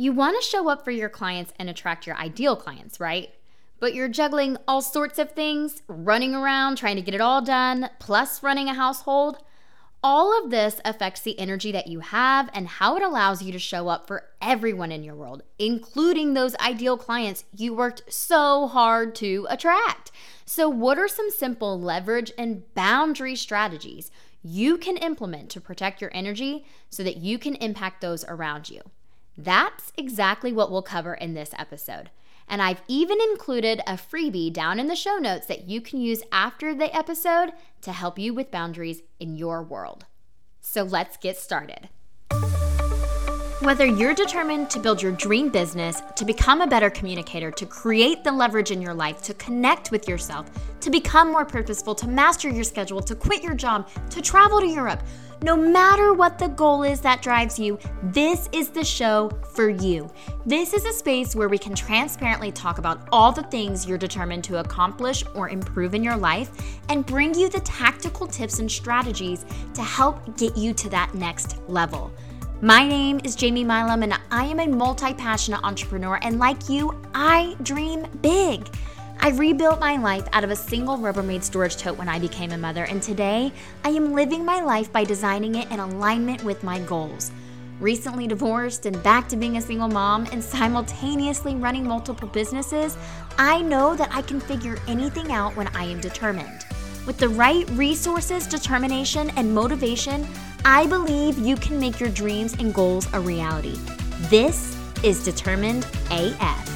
You want to show up for your clients and attract your ideal clients, right? But you're juggling all sorts of things, running around trying to get it all done, plus running a household. All of this affects the energy that you have and how it allows you to show up for everyone in your world, including those ideal clients you worked so hard to attract. So, what are some simple leverage and boundary strategies you can implement to protect your energy so that you can impact those around you? That's exactly what we'll cover in this episode. And I've even included a freebie down in the show notes that you can use after the episode to help you with boundaries in your world. So let's get started. Whether you're determined to build your dream business, to become a better communicator, to create the leverage in your life, to connect with yourself, to become more purposeful, to master your schedule, to quit your job, to travel to Europe, no matter what the goal is that drives you, this is the show for you. This is a space where we can transparently talk about all the things you're determined to accomplish or improve in your life and bring you the tactical tips and strategies to help get you to that next level. My name is Jamie Milam, and I am a multi passionate entrepreneur. And like you, I dream big. I rebuilt my life out of a single Rubbermaid storage tote when I became a mother, and today I am living my life by designing it in alignment with my goals. Recently divorced and back to being a single mom and simultaneously running multiple businesses, I know that I can figure anything out when I am determined. With the right resources, determination, and motivation, I believe you can make your dreams and goals a reality. This is Determined AF.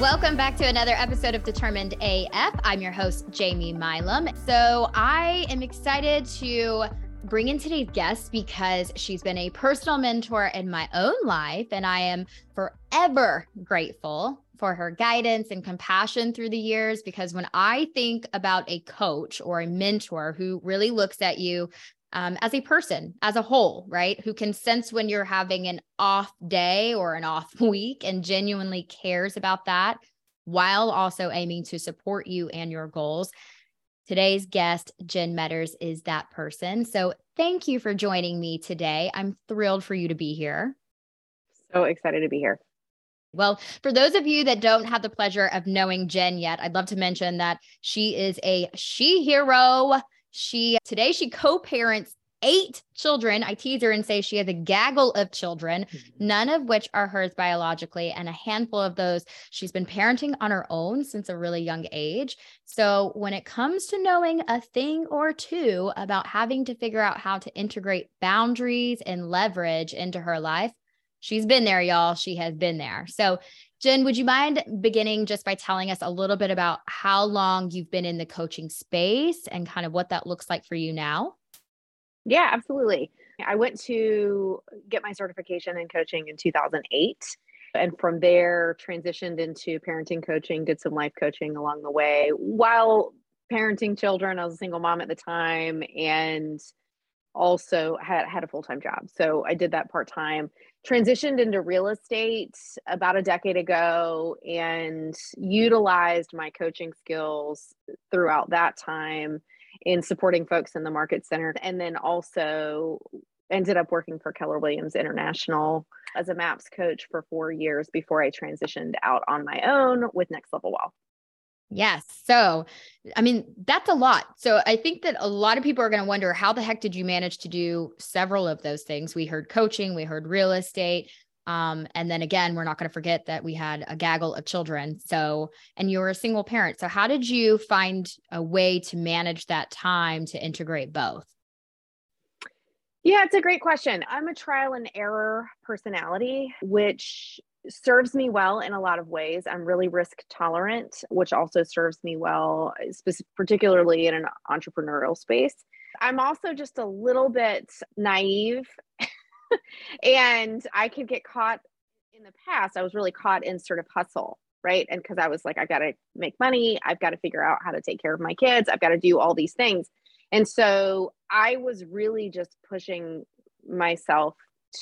Welcome back to another episode of Determined AF. I'm your host, Jamie Milam. So I am excited to bring in today's guest because she's been a personal mentor in my own life, and I am forever grateful for her guidance and compassion through the years. Because when I think about a coach or a mentor who really looks at you um, as a person, as a whole, right? Who can sense when you're having an off day or an off week and genuinely cares about that while also aiming to support you and your goals. Today's guest, Jen Medders, is that person. So thank you for joining me today. I'm thrilled for you to be here. So excited to be here. Well, for those of you that don't have the pleasure of knowing Jen yet, I'd love to mention that she is a she hero. She today she co-parents eight children. I tease her and say she has a gaggle of children, mm-hmm. none of which are hers biologically, and a handful of those she's been parenting on her own since a really young age. So, when it comes to knowing a thing or two about having to figure out how to integrate boundaries and leverage into her life, she's been there, y'all. She has been there. So, Jen, would you mind beginning just by telling us a little bit about how long you've been in the coaching space and kind of what that looks like for you now? Yeah, absolutely. I went to get my certification in coaching in 2008 and from there transitioned into parenting coaching, did some life coaching along the way while parenting children. I was a single mom at the time and also had had a full-time job. So I did that part-time. Transitioned into real estate about a decade ago and utilized my coaching skills throughout that time in supporting folks in the market center and then also ended up working for Keller Williams International as a MAPS coach for 4 years before I transitioned out on my own with Next Level Wealth. Yes. So, I mean, that's a lot. So, I think that a lot of people are going to wonder how the heck did you manage to do several of those things? We heard coaching, we heard real estate. Um, and then again, we're not going to forget that we had a gaggle of children. So, and you were a single parent. So, how did you find a way to manage that time to integrate both? Yeah, it's a great question. I'm a trial and error personality, which serves me well in a lot of ways. I'm really risk tolerant, which also serves me well, particularly in an entrepreneurial space. I'm also just a little bit naive and I could get caught in the past. I was really caught in sort of hustle, right? And because I was like, I've got to make money, I've got to figure out how to take care of my kids, I've got to do all these things. And so I was really just pushing myself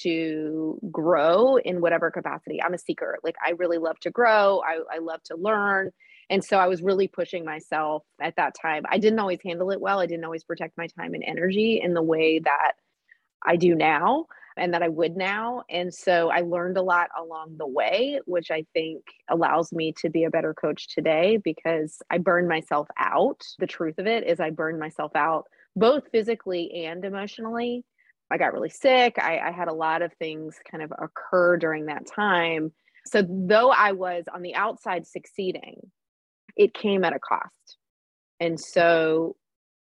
to grow in whatever capacity. I'm a seeker. Like I really love to grow. I, I love to learn. And so I was really pushing myself at that time. I didn't always handle it well. I didn't always protect my time and energy in the way that I do now and that I would now. And so I learned a lot along the way, which I think allows me to be a better coach today because I burned myself out. The truth of it is, I burned myself out both physically and emotionally. I got really sick. I, I had a lot of things kind of occur during that time. So, though I was on the outside succeeding, it came at a cost. And so,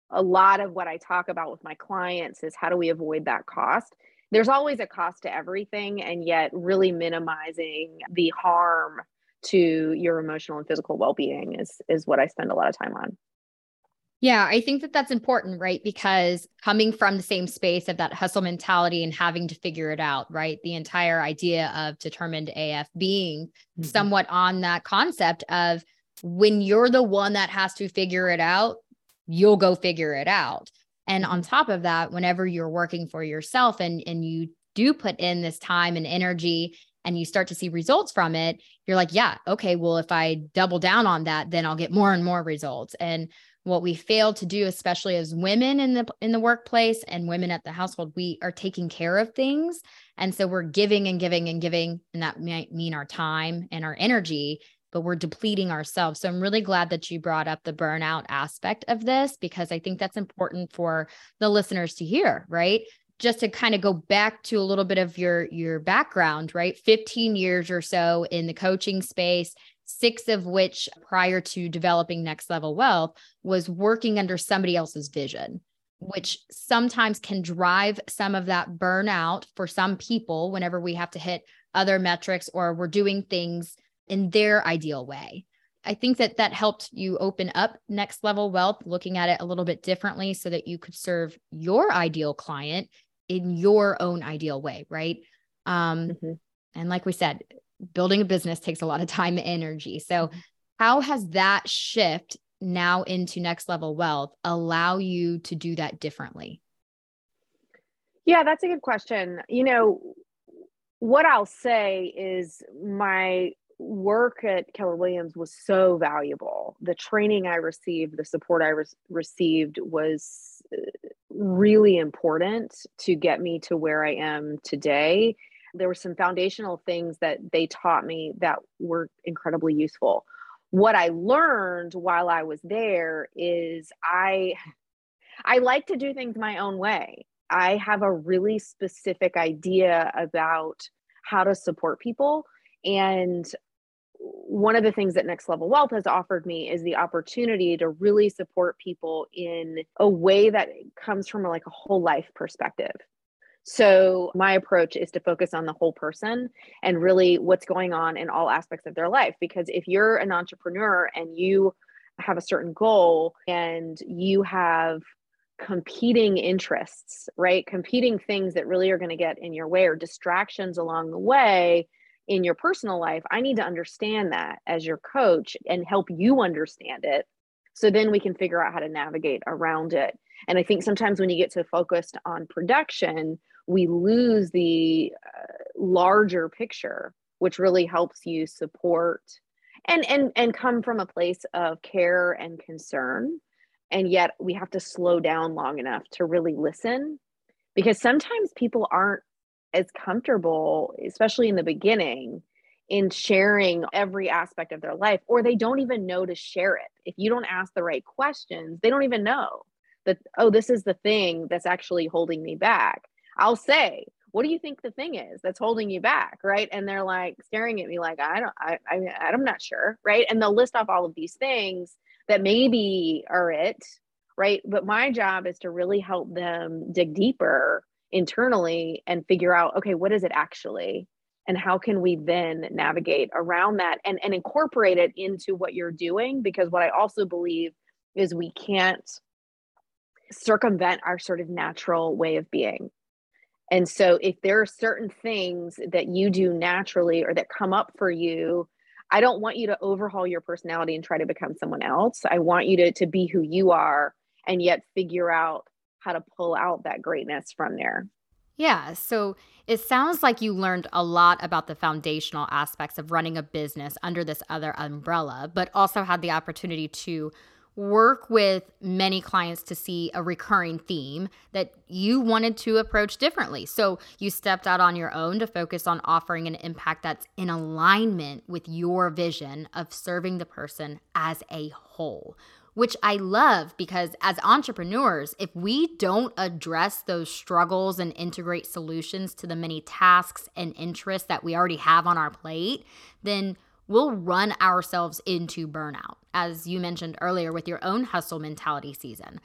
a lot of what I talk about with my clients is how do we avoid that cost? There's always a cost to everything, and yet, really minimizing the harm to your emotional and physical well being is, is what I spend a lot of time on. Yeah, I think that that's important, right? Because coming from the same space of that hustle mentality and having to figure it out, right? The entire idea of determined AF being mm-hmm. somewhat on that concept of when you're the one that has to figure it out, you'll go figure it out. And on mm-hmm. top of that, whenever you're working for yourself and and you do put in this time and energy and you start to see results from it, you're like, yeah, okay, well if I double down on that, then I'll get more and more results. And what we fail to do especially as women in the in the workplace and women at the household we are taking care of things. And so we're giving and giving and giving and that might mean our time and our energy but we're depleting ourselves. So i'm really glad that you brought up the burnout aspect of this because i think that's important for the listeners to hear right? Just to kind of go back to a little bit of your your background right? 15 years or so in the coaching space six of which prior to developing next level wealth was working under somebody else's vision which sometimes can drive some of that burnout for some people whenever we have to hit other metrics or we're doing things in their ideal way. I think that that helped you open up next level wealth, looking at it a little bit differently so that you could serve your ideal client in your own ideal way, right? Um, mm-hmm. And like we said, building a business takes a lot of time and energy. So, how has that shift now into next level wealth allow you to do that differently? Yeah, that's a good question. You know, what I'll say is my work at Keller Williams was so valuable. The training I received, the support I re- received was uh, really important to get me to where I am today there were some foundational things that they taught me that were incredibly useful. What I learned while I was there is I I like to do things my own way. I have a really specific idea about how to support people and one of the things that Next Level Wealth has offered me is the opportunity to really support people in a way that comes from like a whole life perspective. So, my approach is to focus on the whole person and really what's going on in all aspects of their life. Because if you're an entrepreneur and you have a certain goal and you have competing interests, right? Competing things that really are going to get in your way or distractions along the way in your personal life, I need to understand that as your coach and help you understand it. So then we can figure out how to navigate around it. And I think sometimes when you get so focused on production, we lose the uh, larger picture which really helps you support and and and come from a place of care and concern. And yet we have to slow down long enough to really listen because sometimes people aren't as comfortable especially in the beginning in sharing every aspect of their life or they don't even know to share it. If you don't ask the right questions they don't even know that oh this is the thing that's actually holding me back I'll say, what do you think the thing is that's holding you back? Right. And they're like staring at me like, I don't, I, I, I'm not sure. Right. And they'll list off all of these things that maybe are it. Right. But my job is to really help them dig deeper internally and figure out, okay, what is it actually? And how can we then navigate around that and, and incorporate it into what you're doing? Because what I also believe is we can't circumvent our sort of natural way of being and so, if there are certain things that you do naturally or that come up for you, I don't want you to overhaul your personality and try to become someone else. I want you to, to be who you are and yet figure out how to pull out that greatness from there. Yeah. So it sounds like you learned a lot about the foundational aspects of running a business under this other umbrella, but also had the opportunity to work with many clients to see a recurring theme that you wanted to approach differently. So you stepped out on your own to focus on offering an impact that's in alignment with your vision of serving the person as a whole. Which I love because as entrepreneurs, if we don't address those struggles and integrate solutions to the many tasks and interests that we already have on our plate, then we'll run ourselves into burnout, as you mentioned earlier with your own hustle mentality season.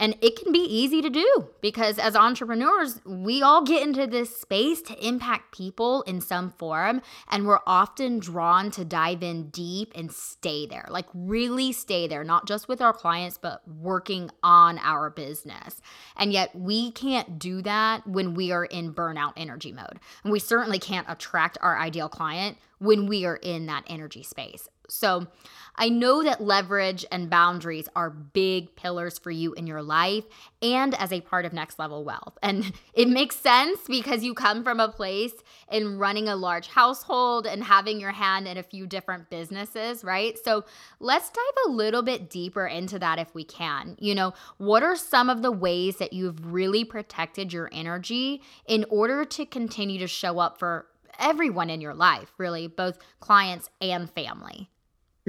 And it can be easy to do because as entrepreneurs, we all get into this space to impact people in some form. And we're often drawn to dive in deep and stay there, like really stay there, not just with our clients, but working on our business. And yet we can't do that when we are in burnout energy mode. And we certainly can't attract our ideal client when we are in that energy space. So, I know that leverage and boundaries are big pillars for you in your life and as a part of Next Level Wealth. And it makes sense because you come from a place in running a large household and having your hand in a few different businesses, right? So, let's dive a little bit deeper into that if we can. You know, what are some of the ways that you've really protected your energy in order to continue to show up for everyone in your life, really, both clients and family?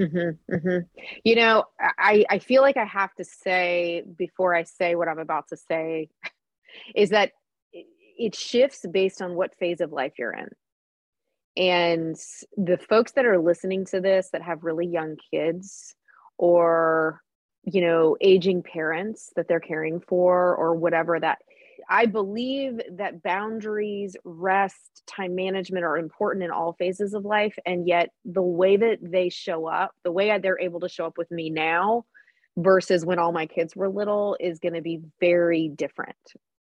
Mm-hmm, mm-hmm. You know, I, I feel like I have to say before I say what I'm about to say is that it shifts based on what phase of life you're in. And the folks that are listening to this that have really young kids or, you know, aging parents that they're caring for or whatever that I believe that boundaries, rest, time management are important in all phases of life. And yet, the way that they show up, the way they're able to show up with me now versus when all my kids were little is going to be very different.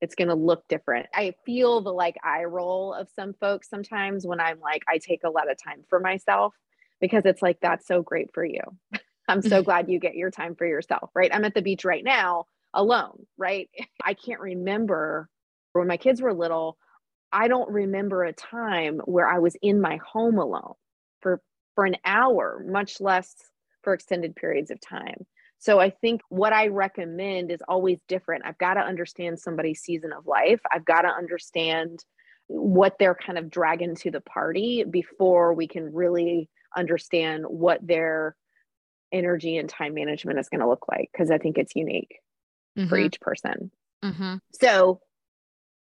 It's going to look different. I feel the like eye roll of some folks sometimes when I'm like, I take a lot of time for myself because it's like, that's so great for you. I'm so glad you get your time for yourself, right? I'm at the beach right now alone, right? I can't remember when my kids were little, I don't remember a time where I was in my home alone for for an hour, much less for extended periods of time. So I think what I recommend is always different. I've got to understand somebody's season of life. I've got to understand what they're kind of dragging to the party before we can really understand what their energy and time management is going to look like because I think it's unique mm-hmm. for each person. Mm-hmm. So,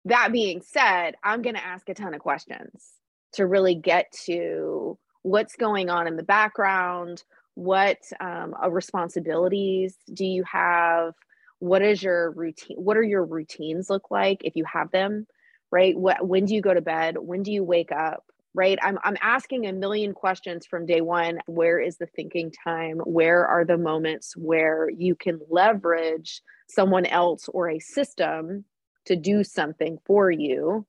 that being said, I'm going to ask a ton of questions to really get to what's going on in the background. What um, uh, responsibilities do you have? What is your routine? What are your routines look like if you have them? Right? What, when do you go to bed? When do you wake up? right I'm, I'm asking a million questions from day one where is the thinking time where are the moments where you can leverage someone else or a system to do something for you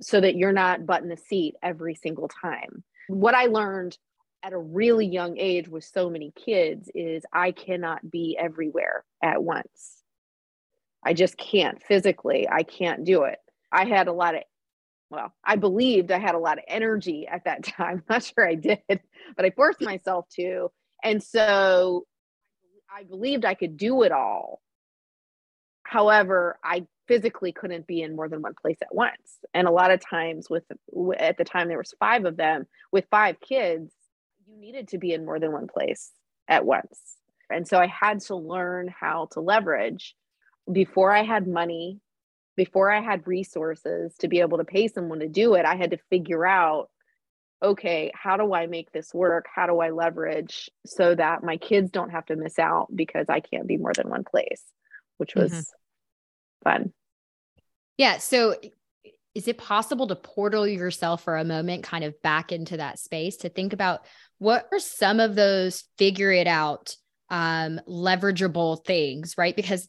so that you're not butting the seat every single time what i learned at a really young age with so many kids is i cannot be everywhere at once i just can't physically i can't do it i had a lot of well, I believed I had a lot of energy at that time. I'm not sure I did, but I forced myself to. And so I believed I could do it all. However, I physically couldn't be in more than one place at once. And a lot of times with at the time there was 5 of them with 5 kids, you needed to be in more than one place at once. And so I had to learn how to leverage before I had money before I had resources to be able to pay someone to do it, I had to figure out okay, how do I make this work? How do I leverage so that my kids don't have to miss out because I can't be more than one place, which was mm-hmm. Fun. Yeah. So, is it possible to portal yourself for a moment kind of back into that space to think about what are some of those figure it out um leverageable things right because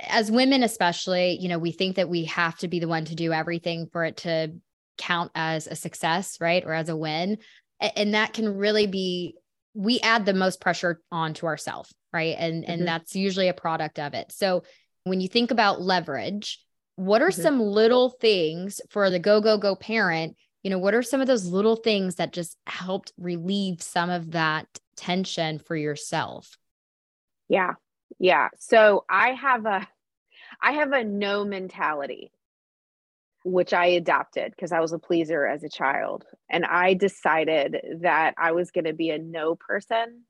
as women especially you know we think that we have to be the one to do everything for it to count as a success right or as a win and that can really be we add the most pressure onto ourselves right and mm-hmm. and that's usually a product of it so when you think about leverage what are mm-hmm. some little things for the go go go parent you know what are some of those little things that just helped relieve some of that tension for yourself yeah Yeah. So I have a I have a no mentality which I adopted because I was a pleaser as a child. And I decided that I was going to be a no person.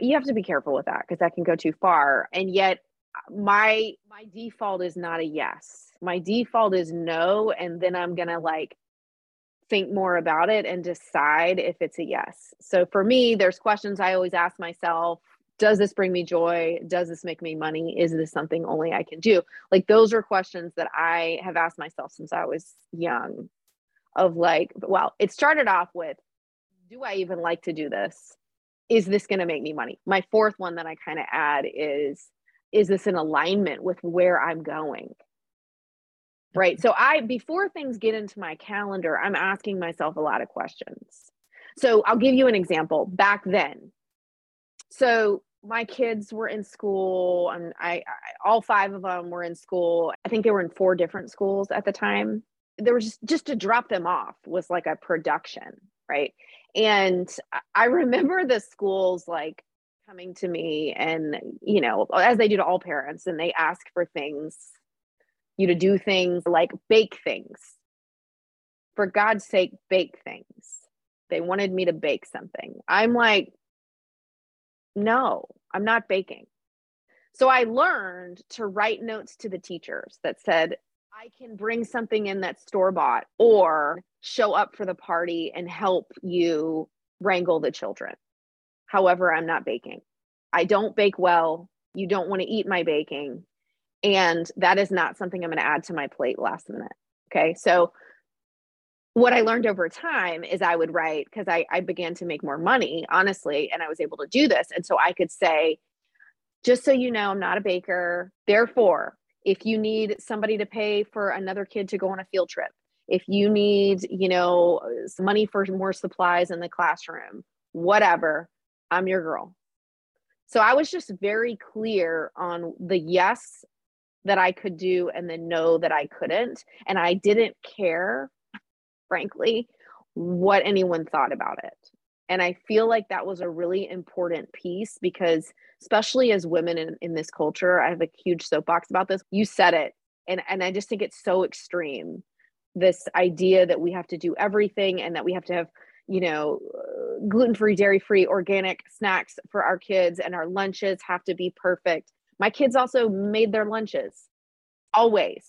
You have to be careful with that because that can go too far. And yet my my default is not a yes. My default is no and then I'm to like think more about it and decide if it's a yes. So for me, there's questions I always ask myself does this bring me joy? Does this make me money? Is this something only i can do? Like those are questions that i have asked myself since i was young of like well it started off with do i even like to do this? Is this going to make me money? My fourth one that i kind of add is is this in alignment with where i'm going? Right? So i before things get into my calendar i'm asking myself a lot of questions. So i'll give you an example. Back then so my kids were in school and I, I, all five of them were in school. I think they were in four different schools at the time. There was just just to drop them off was like a production right? And i remember the schools like coming to me and you know as they do to all parents and they ask for things you to do things like bake things for god's sake bake things they wanted me to bake something i'm like no, I'm not baking. So I learned to write notes to the teachers that said, I can bring something in that's store bought or show up for the party and help you wrangle the children. However, I'm not baking. I don't bake well. You don't want to eat my baking. And that is not something I'm going to add to my plate last minute. Okay. So what I learned over time is I would write because I, I began to make more money, honestly, and I was able to do this. And so I could say, just so you know, I'm not a baker. Therefore, if you need somebody to pay for another kid to go on a field trip, if you need, you know, money for more supplies in the classroom, whatever, I'm your girl. So I was just very clear on the yes that I could do and the no that I couldn't. And I didn't care frankly, what anyone thought about it. And I feel like that was a really important piece because, especially as women in, in this culture, I have a huge soapbox about this. You said it. And, and I just think it's so extreme this idea that we have to do everything and that we have to have you know uh, gluten-free dairy-free organic snacks for our kids and our lunches have to be perfect. My kids also made their lunches. Always.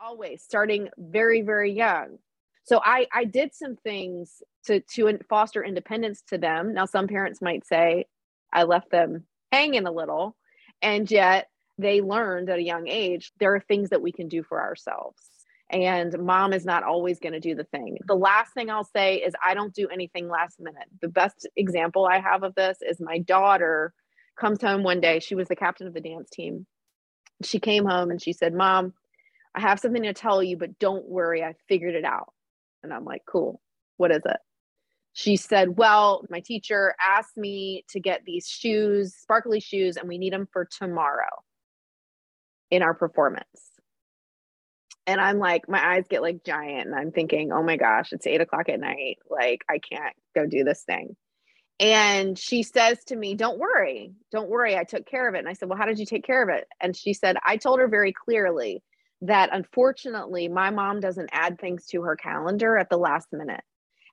Always. Starting very very young. So I I did some things to to foster independence to them. Now some parents might say I left them hanging a little, and yet they learned at a young age there are things that we can do for ourselves. And mom is not always going to do the thing. The last thing I'll say is I don't do anything last minute. The best example I have of this is my daughter comes home one day. She was the captain of the dance team. She came home and she said, Mom, I have something to tell you, but don't worry, I figured it out. And I'm like, cool. What is it? She said, Well, my teacher asked me to get these shoes, sparkly shoes, and we need them for tomorrow in our performance. And I'm like, my eyes get like giant, and I'm thinking, oh my gosh, it's eight o'clock at night. Like, I can't go do this thing. And she says to me, Don't worry, don't worry, I took care of it. And I said, Well, how did you take care of it? And she said, I told her very clearly that unfortunately my mom doesn't add things to her calendar at the last minute.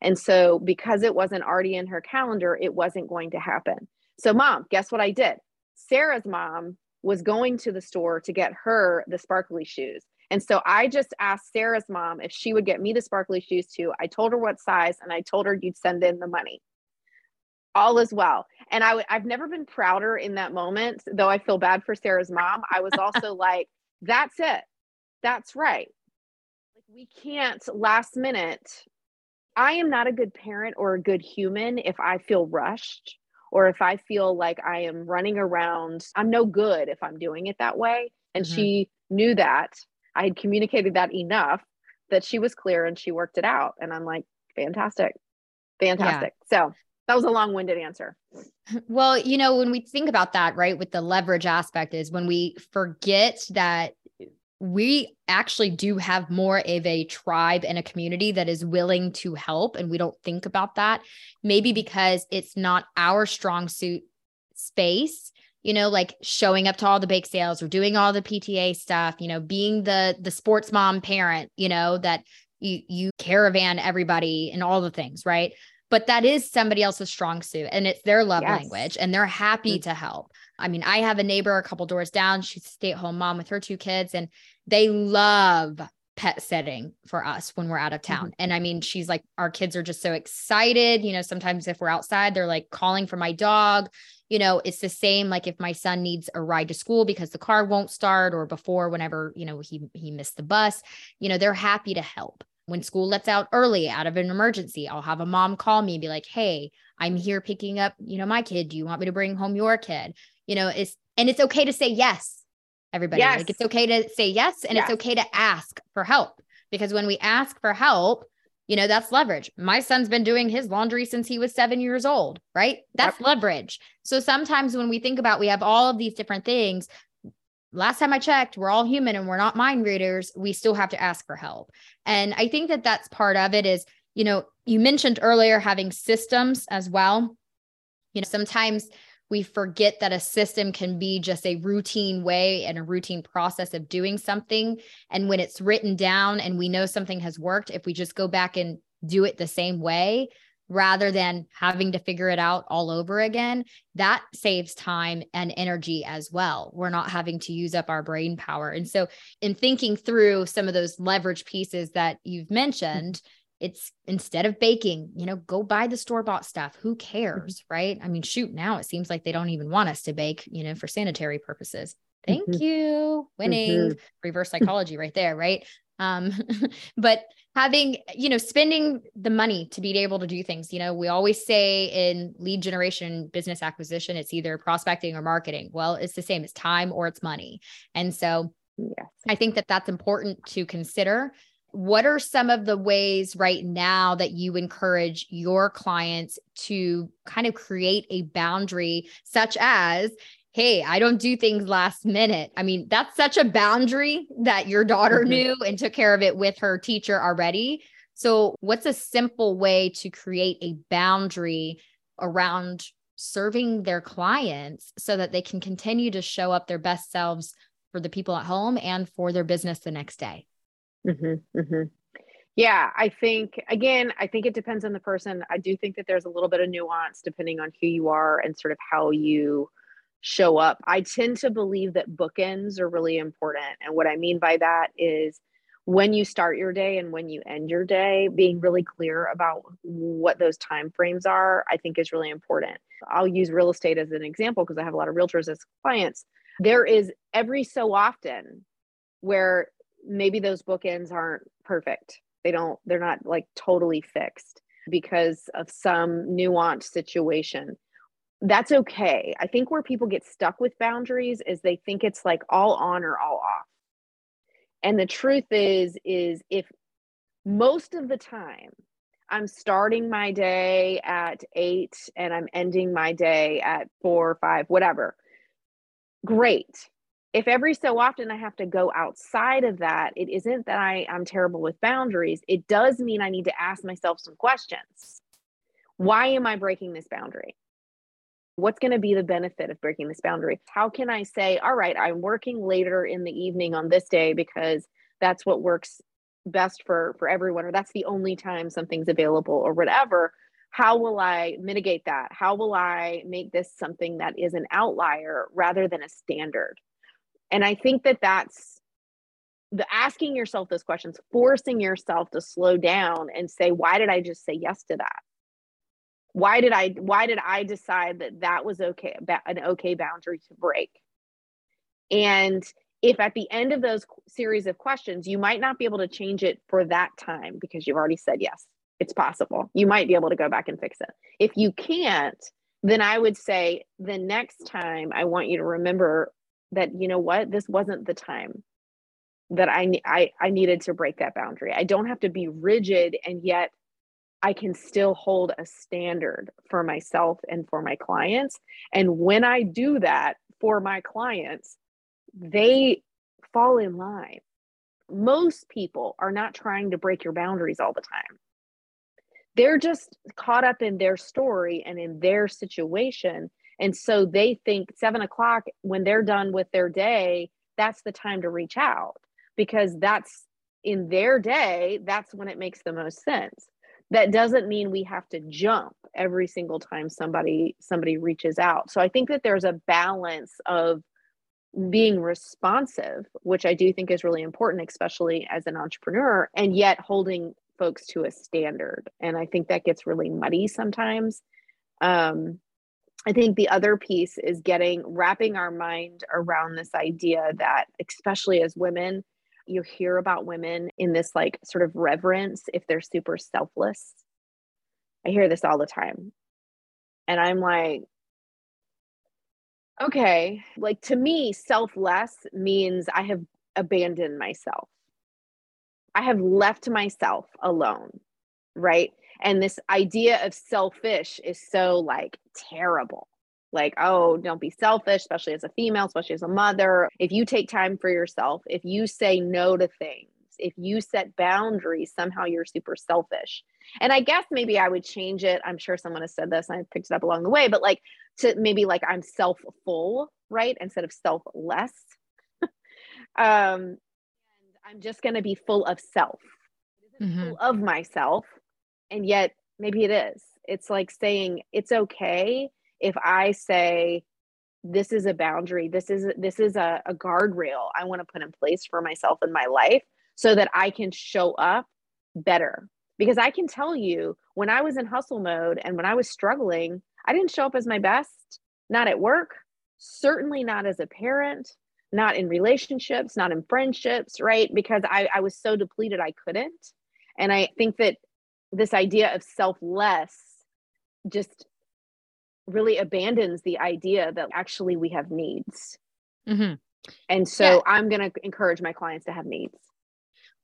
And so because it wasn't already in her calendar, it wasn't going to happen. So mom, guess what I did? Sarah's mom was going to the store to get her the sparkly shoes. And so I just asked Sarah's mom if she would get me the sparkly shoes too. I told her what size and I told her you'd send in the money. All is well. And I I've never been prouder in that moment, though I feel bad for Sarah's mom. I was also like, that's it that's right. Like we can't last minute. I am not a good parent or a good human if I feel rushed or if I feel like I am running around. I'm no good if I'm doing it that way. And mm-hmm. she knew that. I had communicated that enough that she was clear and she worked it out. And I'm like, fantastic. Fantastic. Yeah. So that was a long-winded answer. Well, you know, when we think about that, right, with the leverage aspect is when we forget that we actually do have more of a tribe and a community that is willing to help. And we don't think about that. Maybe because it's not our strong suit space. You know, like showing up to all the bake sales or doing all the PTA stuff, you know, being the the sports mom parent, you know, that you you caravan everybody and all the things, right? But that is somebody else's strong suit and it's their love yes. language and they're happy mm-hmm. to help. I mean, I have a neighbor a couple doors down. She's a stay-at-home mom with her two kids and they love pet sitting for us when we're out of town. Mm-hmm. And I mean, she's like, our kids are just so excited. You know, sometimes if we're outside, they're like calling for my dog. You know, it's the same like if my son needs a ride to school because the car won't start or before whenever, you know, he he missed the bus, you know, they're happy to help. When school lets out early out of an emergency, I'll have a mom call me and be like, "Hey, I'm here picking up, you know, my kid. Do you want me to bring home your kid?" You know, it's and it's okay to say yes everybody. Yes. Like it's okay to say yes and yes. it's okay to ask for help because when we ask for help, you know, that's leverage. My son's been doing his laundry since he was seven years old, right? That's yep. leverage. So sometimes when we think about we have all of these different things, last time I checked, we're all human and we're not mind readers. We still have to ask for help. And I think that that's part of it is, you know, you mentioned earlier having systems as well. You know, sometimes we forget that a system can be just a routine way and a routine process of doing something. And when it's written down and we know something has worked, if we just go back and do it the same way, rather than having to figure it out all over again, that saves time and energy as well. We're not having to use up our brain power. And so, in thinking through some of those leverage pieces that you've mm-hmm. mentioned, it's instead of baking, you know, go buy the store bought stuff. Who mm-hmm. cares? Mm-hmm. Right. I mean, shoot, now it seems like they don't even want us to bake, you know, for sanitary purposes. Thank mm-hmm. you. Winning mm-hmm. reverse psychology right there. Right. Um, but having, you know, spending the money to be able to do things, you know, we always say in lead generation business acquisition, it's either prospecting or marketing. Well, it's the same, it's time or it's money. And so yes. I think that that's important to consider what are some of the ways right now that you encourage your clients to kind of create a boundary such as hey i don't do things last minute. I mean that's such a boundary that your daughter mm-hmm. knew and took care of it with her teacher already. So what's a simple way to create a boundary around serving their clients so that they can continue to show up their best selves for the people at home and for their business the next day Mm-hmm, mm-hmm. Yeah, I think again, I think it depends on the person. I do think that there's a little bit of nuance depending on who you are and sort of how you show up. I tend to believe that bookends are really important. And what I mean by that is when you start your day and when you end your day, being really clear about what those time frames are, I think is really important. I'll use real estate as an example because I have a lot of realtors as clients. There is every so often where maybe those bookends aren't perfect. They don't, they're not like totally fixed because of some nuanced situation. That's okay. I think where people get stuck with boundaries is they think it's like all on or all off. And the truth is, is if most of the time I'm starting my day at eight and I'm ending my day at four or five, whatever, great if every so often I have to go outside of that, it isn't that I, I'm terrible with boundaries. It does mean I need to ask myself some questions. Why am I breaking this boundary? What's going to be the benefit of breaking this boundary? How can I say, all right, I'm working later in the evening on this day because that's what works best for for everyone or that's the only time something's available or whatever how will i mitigate that how will i make this something that is an outlier rather than a standard and I think that that's the asking yourself those questions, forcing yourself to slow down and say, why did I just say yes to that? Why did I why did I decide that that was okay an okay boundary to break? And if at the end of those series of questions you might not be able to change it for that time because you've already said yes, it's possible. You might be able to go back and fix it. If you can't, then I would say the next time I want you to remember that you know what? This wasn't the time that I, I i needed to break that boundary. I don't have to be rigid and yet i can still hold a standard for myself and for my clients. And when i do that for my clients they fall in line. Most people are not trying to break your boundaries all the time. They're just caught up in their story and in their situation And so they think seven o'clock when they're done with their day, that's the time to reach out because that's in their day, that's when it makes the most sense. That doesn't mean we have to jump every single time somebody somebody reaches out. So I think that there's a balance of being responsive, which I do think is really important, especially as an entrepreneur, and yet holding folks to a standard. And I think that gets really muddy sometimes. Um, I think the other piece is getting wrapping our mind around this idea that, especially as women, you hear about women in this like sort of reverence if they're super selfless. I hear this all the time. And I'm like, okay, like to me, selfless means I have abandoned myself. I have left myself alone, right? And this idea of selfish is so like terrible. Like, oh, don't be selfish, especially as a female, especially as a mother. If you take time for yourself, if you say no to things, if you set boundaries, somehow you're super selfish. And I guess maybe I would change it. I'm sure someone has said this I picked it up along the way, but like to maybe like I'm self full, right? Instead of selfless. um, and I'm just going to be full of self, mm-hmm. full of myself. And yet, maybe it is. It's like saying it's okay if I say, this is a boundary. This is this is a, a guardrail i want to put in place for myself in my life so that i can show up better. Because i can tell you when i was in hustle mode and when i was struggling i didn't show up as my best not at work certainly not as a parent not in relationships not in friendships right? Because i, I was so depleted i couldn't. And i think that this idea of selfless just really abandons the idea that actually we have needs. Mm-hmm. And so yeah. I'm going to encourage my clients to have needs.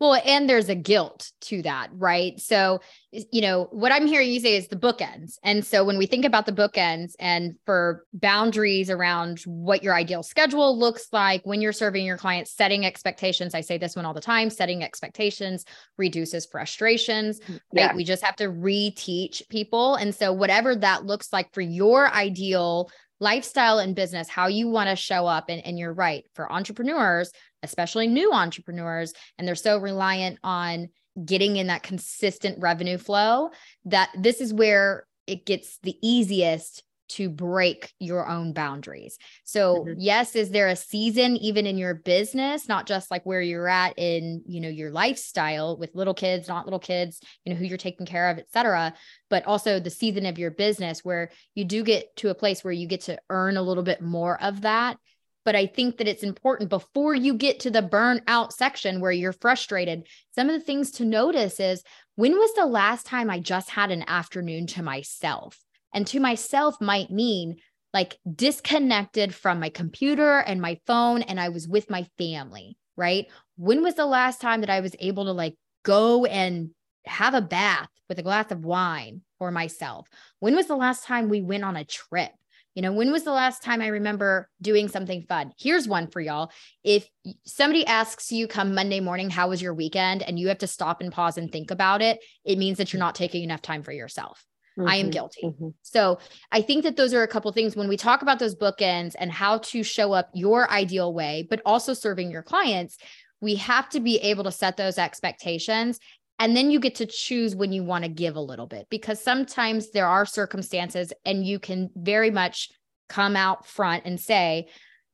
Well, and there's a guilt to that, right? So, you know, what I'm hearing you say is the bookends. And so when we think about the bookends and for boundaries around what your ideal schedule looks like when you're serving your clients, setting expectations, I say this one all the time, setting expectations reduces frustrations, mm, yeah. right? We just have to reteach people. And so whatever that looks like for your ideal lifestyle and business, how you want to show up. And, and you're right, for entrepreneurs, especially new entrepreneurs, and they're so reliant on getting in that consistent revenue flow that this is where it gets the easiest to break your own boundaries. So, mm-hmm. yes, is there a season even in your business, not just like where you're at in, you know, your lifestyle with little kids, not little kids, you know, who you're taking care of, et cetera, but also the season of your business where you do get to a place where you get to earn a little bit more of that. But I think that it's important before you get to the burnout section where you're frustrated. Some of the things to notice is when was the last time I just had an afternoon to myself? And to myself might mean like disconnected from my computer and my phone, and I was with my family, right? When was the last time that I was able to like go and have a bath with a glass of wine for myself? When was the last time we went on a trip? You know, when was the last time I remember doing something fun? Here's one for y'all. If somebody asks you come Monday morning, how was your weekend? And you have to stop and pause and think about it, it means that you're not taking enough time for yourself. Mm-hmm, I am mm-hmm, guilty. Mm-hmm. So I think that those are a couple things when we talk about those bookends and how to show up your ideal way, but also serving your clients. We have to be able to set those expectations. And then you get to choose when you want to give a little bit because sometimes there are circumstances and you can very much come out front and say,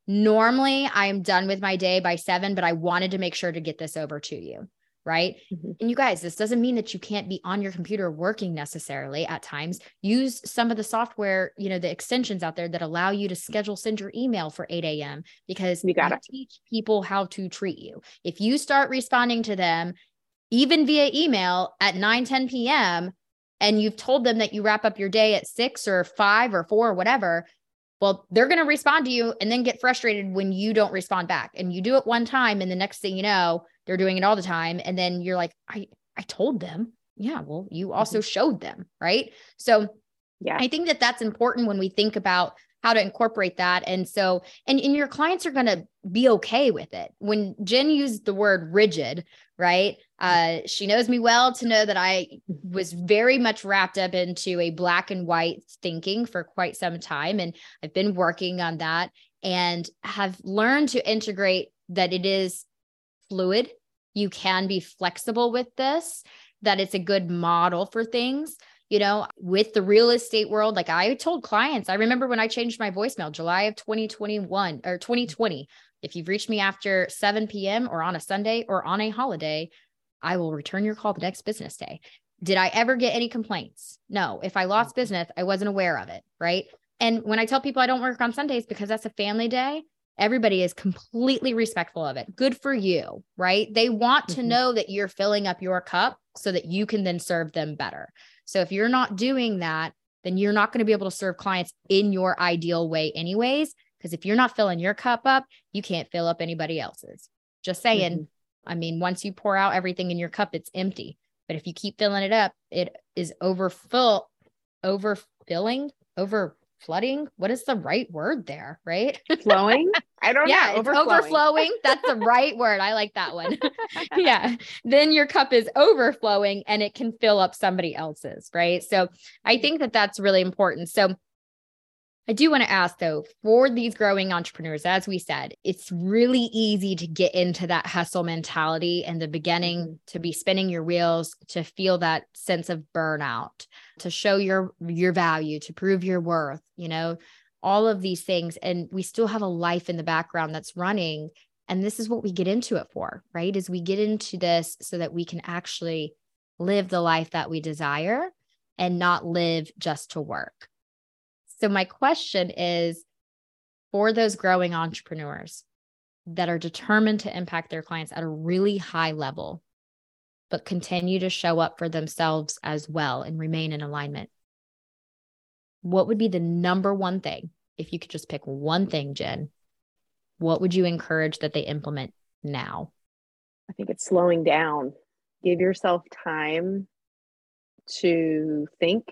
Normally, I am done with my day by seven, but I wanted to make sure to get this over to you right? Mm-hmm. And you guys, this doesn't mean that you can't be on your computer working necessarily at times. Use some of the software, you know, the extensions out there that allow you to schedule, send your email for 8 a.m. because you got to teach people how to treat you. If you start responding to them, even via email at 9, 10 p.m., and you've told them that you wrap up your day at six or five or four or whatever, well, they're going to respond to you and then get frustrated when you don't respond back. And you do it one time, and the next thing you know, they're doing it all the time and then you're like i i told them yeah well you also mm-hmm. showed them right so yeah i think that that's important when we think about how to incorporate that. And so, and, and your clients are going to be okay with it. When Jen used the word rigid, right? Uh, she knows me well to know that I was very much wrapped up into a black and white thinking for quite some time. And I've been working on that and have learned to integrate that it is fluid. You can be flexible with this, that it's a good model for things you know, with the real estate world. Like I told clients, I remember when I changed my voicemail, July of 2021 or 2020. If you've reached me after 7 p.m. or on a Sunday or on a holiday, I will return your call the next business day. Did I ever get any complaints? No. If I lost mm-hmm. business, I wasn't aware of it. Right. And when I tell people I don't work on Sundays because that's a family day, everybody is completely respectful of it. Good for you. Right. They want to mm-hmm. know that you're filling up your cup so that you can then serve them better. So if you're not doing that, then you're not going to be able to serve clients in your ideal way, anyways. Because if you're not filling your cup up, you can't fill up anybody else's. Just saying. Mm-hmm. I mean, once you pour out everything in your cup, it's empty. But if you keep filling it up, it is overfill, overfilling, over flooding? What is the right word there right? Flowing? I don't yeah, know. overflowing. overflowing. That's the right word. I like that one. Yeah. Then your cup is overflowing and it can fill up somebody else's right? So i think that that's really important. So I do want to ask though, for these growing entrepreneurs, as we said, it's really easy to get into that hustle mentality in the beginning, mm-hmm. to be spinning your wheels, to feel that sense of burnout, to show your your value, to prove your worth, you know, all of these things. And we still have a life in the background that's running. And this is what we get into it for, right? Is we get into this so that we can actually live the life that we desire and not live just to work. So, my question is for those growing entrepreneurs that are determined to impact their clients at a really high level, but continue to show up for themselves as well and remain in alignment, what would be the number one thing? If you could just pick one thing, Jen, what would you encourage that they implement now? I think it's slowing down. Give yourself time to think,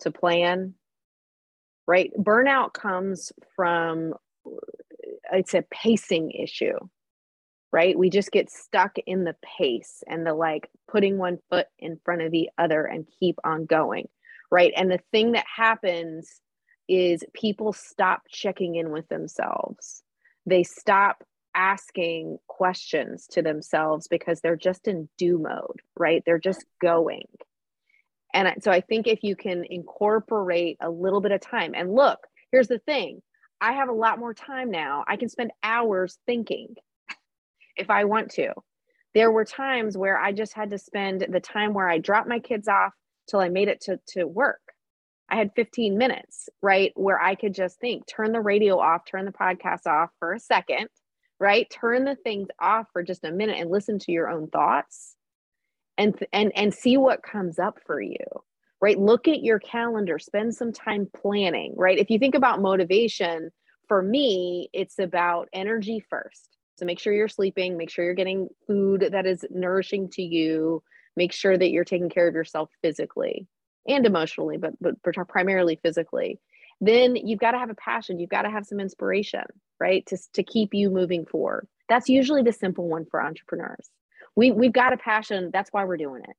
to plan, right? Burnout comes from it's a pacing issue, right? We just get stuck in the pace and the like putting one foot in front of the other and keep on going, right? And the thing that happens is people stop checking in with themselves. They stop asking questions to themselves because they're just in do mode, right? They're just going. And so I think if you can incorporate a little bit of time, and look, here's the thing I have a lot more time now. I can spend hours thinking if I want to. There were times where I just had to spend the time where I dropped my kids off till I made it to, to work. I had 15 minutes, right? Where I could just think, turn the radio off, turn the podcast off for a second, right? Turn the things off for just a minute and listen to your own thoughts and and and see what comes up for you right? Look at your calendar spend some time planning right? If you think about motivation for me it's about energy first. So make sure you're sleeping make sure you're getting food that is nourishing to you make sure that you're taking care of yourself physically and emotionally but but primarily physically. Then you've got to have a passion you've got to have some inspiration right to, to keep you moving forward. That's usually the simple one for entrepreneurs we we've got a passion. That's why we're doing it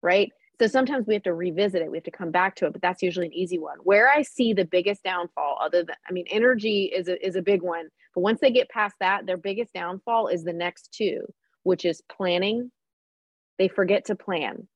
right? So sometimes we have to revisit it. We have to come back to it but that's usually an easy one. Where i see the biggest downfall other than i mean energy is a, is a big one but once they get past that their biggest downfall is the next two which is planning. They forget to plan.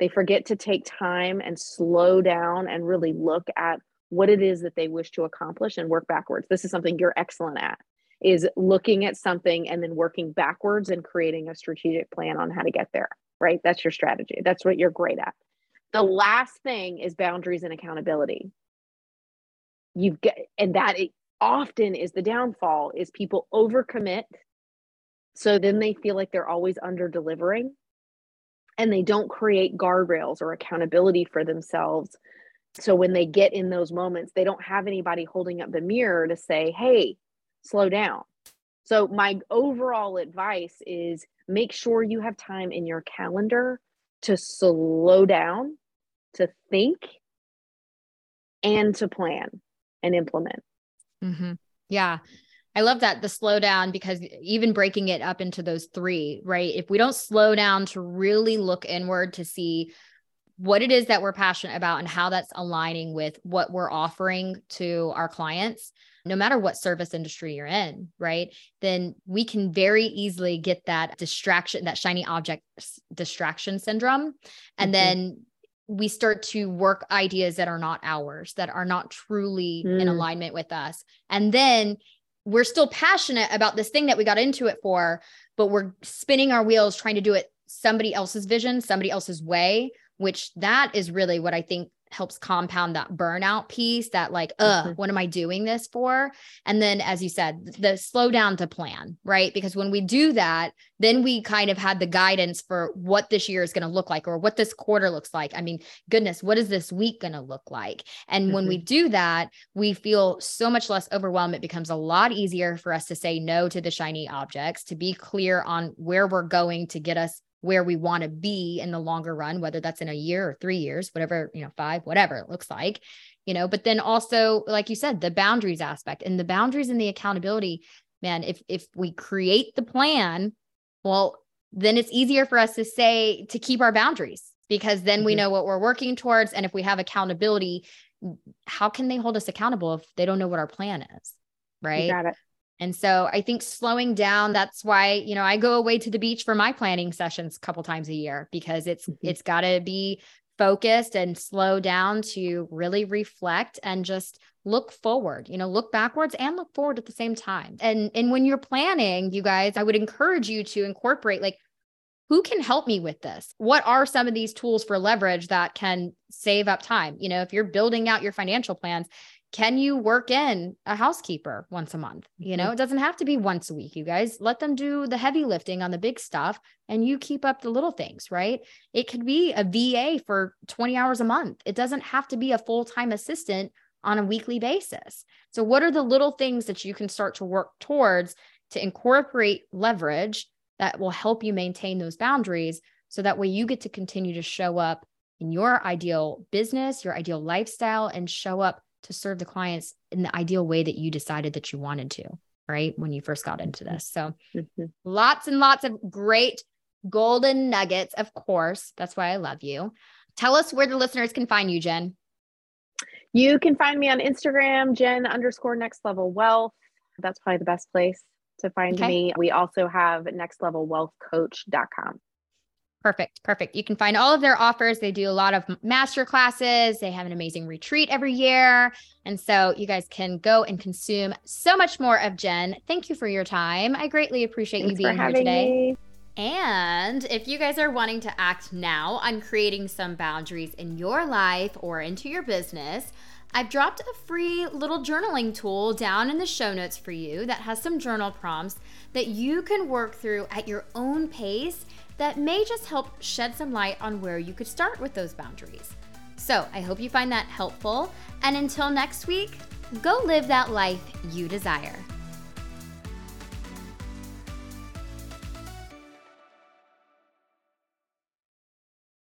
They forget to take time and slow down and really look at what it is that they wish to accomplish and work backwards. This is something you're excellent at is looking at something and then working backwards and creating a strategic plan on how to get there, right? That's your strategy. That's what you're great at. The last thing is boundaries and accountability. You've got, and that often is the downfall is people overcommit. So then they feel like they're always under delivering and they don't create guardrails or accountability for themselves. So when they get in those moments, they don't have anybody holding up the mirror to say, hey, slow down. So, my overall advice is make sure you have time in your calendar to slow down, to think, and to plan. and implement. Mm-hmm. Yeah. I love that the slow down because even breaking it up into those three, right? If we don't slow down to really look inward to see what it is that we're passionate about and how that's aligning with what we're offering to our clients, no matter what service industry you're in, right? Then we can very easily get that distraction, that shiny object distraction syndrome. And mm-hmm. then we start to work ideas that are not ours, that are not truly mm. in alignment with us. And then we're still passionate about this thing that we got into it for, but we're spinning our wheels trying to do it somebody else's vision, somebody else's way which that is really what I think helps compound that burnout piece that like uh mm-hmm. what am i doing this for and then as you said the slow down to plan right because when we do that then we kind of had the guidance for what this year is going to look like or what this quarter looks like i mean goodness what is this week going to look like and mm-hmm. when we mm-hmm. do that we feel so much less overwhelmed it becomes a lot easier for us to say no to the shiny objects to be clear on where we're going to get us where we want to be in the longer run, whether that's in a year or three years, whatever, you know, five, whatever it looks like, you know, but then also, like you said, the boundaries aspect and the boundaries and the accountability, man, if, if we create the plan, well, then it's easier for us to say, to keep our boundaries because then mm-hmm. we know what we're working towards. And if we have accountability, how can they hold us accountable if they don't know what our plan is? Right. You got it. And so I think slowing down, that's why, you know, I go away to the beach for my planning sessions a couple times a year because it's mm-hmm. it's got to be focused and slow down to really reflect and just look forward, you know, look backwards and look forward at the same time. And and when you're planning, you guys, I would encourage you to incorporate like who can help me with this? What are some of these tools for leverage that can save up time? You know, if you're building out your financial plans, can you work in a housekeeper once a month? You know, mm-hmm. it doesn't have to be once a week, you guys. Let them do the heavy lifting on the big stuff and you keep up the little things, right? It could be a VA for 20 hours a month. It doesn't have to be a full time assistant on a weekly basis. So, what are the little things that you can start to work towards to incorporate leverage that will help you maintain those boundaries? So that way you get to continue to show up in your ideal business, your ideal lifestyle, and show up to serve the clients in the ideal way that you decided that you wanted to, right? When you first got into this. So mm-hmm. lots and lots of great golden nuggets, of course. That's why I love you. Tell us where the listeners can find you, Jen. You can find me on Instagram, Jen underscore next level wealth. That's probably the best place to find okay. me. We also have nextlevelwealthcoach.com. Perfect. Perfect. You can find all of their offers. They do a lot of master classes. They have an amazing retreat every year. And so you guys can go and consume so much more of Jen. Thank you for your time. I greatly appreciate Thanks you being here today. Me. And if you guys are wanting to act now on creating some boundaries in your life or into your business, I've dropped a free little journaling tool down in the show notes for you that has some journal prompts that you can work through at your own pace that may just help shed some light on where you could start with those boundaries. So I hope you find that helpful. And until next week, go live that life you desire.